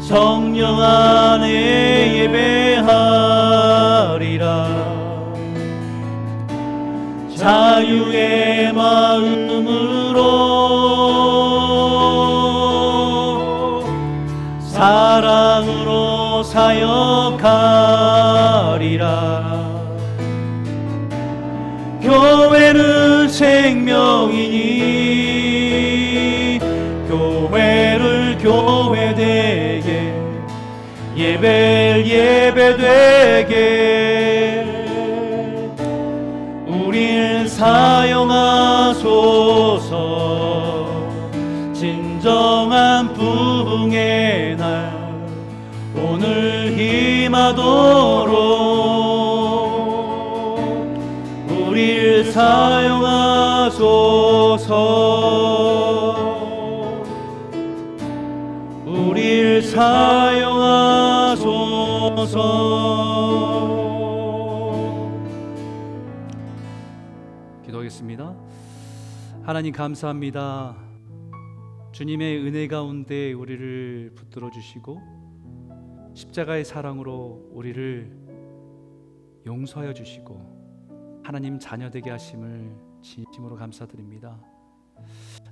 성령 안에 예배하리라. 자유의 마음으로 사랑으로 사역하 예배 되게. 우릴 사용하소서. 진정한 부흥의 날. 오늘 힘하도록. 우릴 사용하소서. 우릴 사 용하소서 기도하겠습니다. 하나님 감사합니다. 주님의 은혜 가운데 우리를 붙들어 주시고 십자가의 사랑으로 우리를 용서하여 주시고 하나님 자녀 되게 하심을 진심으로 감사드립니다.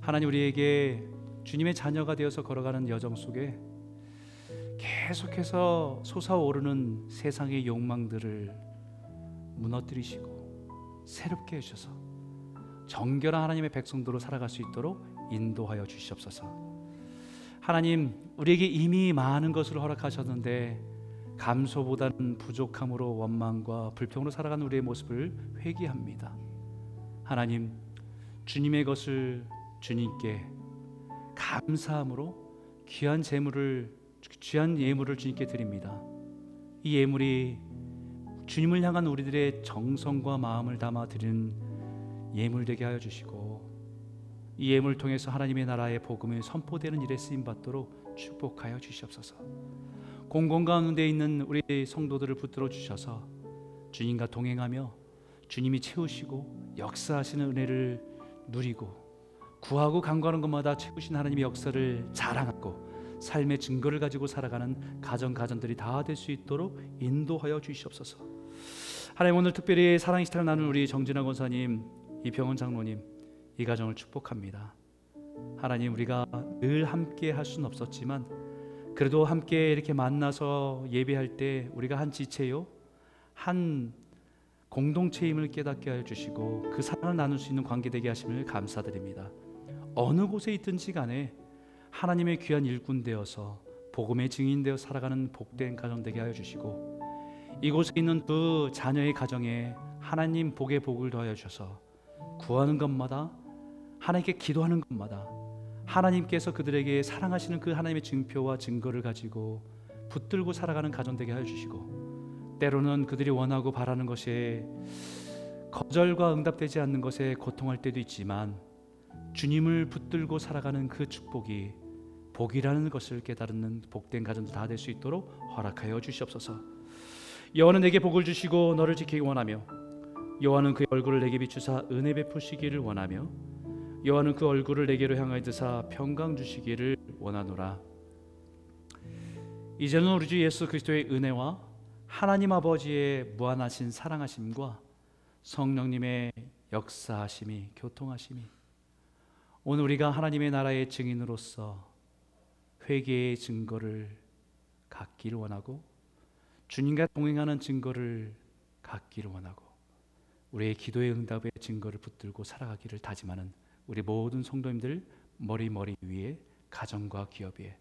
하나님 우리에게 주님의 자녀가 되어서 걸어가는 여정 속에 계속해서 솟아오르는 세상의 욕망들을 무너뜨리시고 새롭게 해주셔서 정결한 하나님의 백성도로 살아갈 수 있도록 인도하여 주시옵소서. 하나님, 우리에게 이미 많은 것을 허락하셨는데 감소보다는 부족함으로 원망과 불평으로 살아가는 우리의 모습을 회개합니다. 하나님, 주님의 것을 주님께 감사함으로 귀한 재물을 귀한 예물을 주님께 드립니다. 이 예물이 주님을 향한 우리들의 정성과 마음을 담아 드리는 예물 되게 하여 주시고 이 예물을 통해서 하나님의 나라의 복음이 선포되는 일에 쓰임 받도록 축복하여 주시옵소서. 공공 가운데 있는 우리 성도들을 붙들어 주셔서 주님과 동행하며 주님이 채우시고 역사하시는 은혜를 누리고 구하고 간구하는 것마다 채우신 하나님의 역사를 자랑하고 삶의 증거를 가지고 살아가는 가정 가정들이 다 될 수 있도록 인도하여 주시옵소서. 하나님 오늘 특별히 사랑의 식탁을 나눈 우리 정진아 권사님, 이병헌 장로님 이 가정을 축복합니다. 하나님 우리가 늘 함께 할 수는 없었지만 그래도 함께 이렇게 만나서 예배할 때 우리가 한 지체요 한 공동체임을 깨닫게 하여 주시고 그 사랑을 나눌 수 있는 관계 되게 하심을 감사드립니다. 어느 곳에 있든지 간에 하나님의 귀한 일꾼 되어서 복음의 증인 되어 살아가는 복된 가정 되게 하여 주시고 이곳에 있는 그 자녀의 가정에 하나님 복의 복을 더하여 주셔서 구하는 것마다 하나님께 기도하는 것마다 하나님께서 그들에게 사랑하시는 그 하나님의 증표와 증거를 가지고 붙들고 살아가는 가정 되게 하여 주시고 때로는 그들이 원하고 바라는 것에 거절과 응답되지 않는 것에 고통할 때도 있지만 주님을 붙들고 살아가는 그 축복이 복이라는 것을 깨달는 복된 가정도 다될 수 있도록 허락하여 주시옵소서. 여호와는 내게 복을 주시고 너를 지키기 원하며 여호와는 그 얼굴을 내게 비추사 은혜 베푸시기를 원하며 여호와는 그 얼굴을 내게로 향하여 드사 평강 주시기를 원하노라. 이제는 우리 주 예수 그리스도의 은혜와 하나님 아버지의 무한하신 사랑하심과 성령님의 역사하심이 교통하심이 오늘 우리가 하나님의 나라의 증인으로서 회개의 증거를 갖기를 원하고 주님과 동행하는 증거를 갖기를 원하고 우리의 기도의 응답의 증거를 붙들고 살아가기를 다짐하는 우리 모든 성도님들 머리 머리 위에 가정과 기업 위에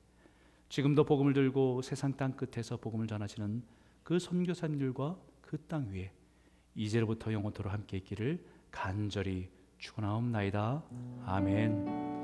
지금도 복음을 들고 세상 땅 끝에서 복음을 전하시는 그 선교사님들과 그 땅 위에 이제로부터 영원토록 함께 있기를 간절히 축원하옵나이다. 아멘.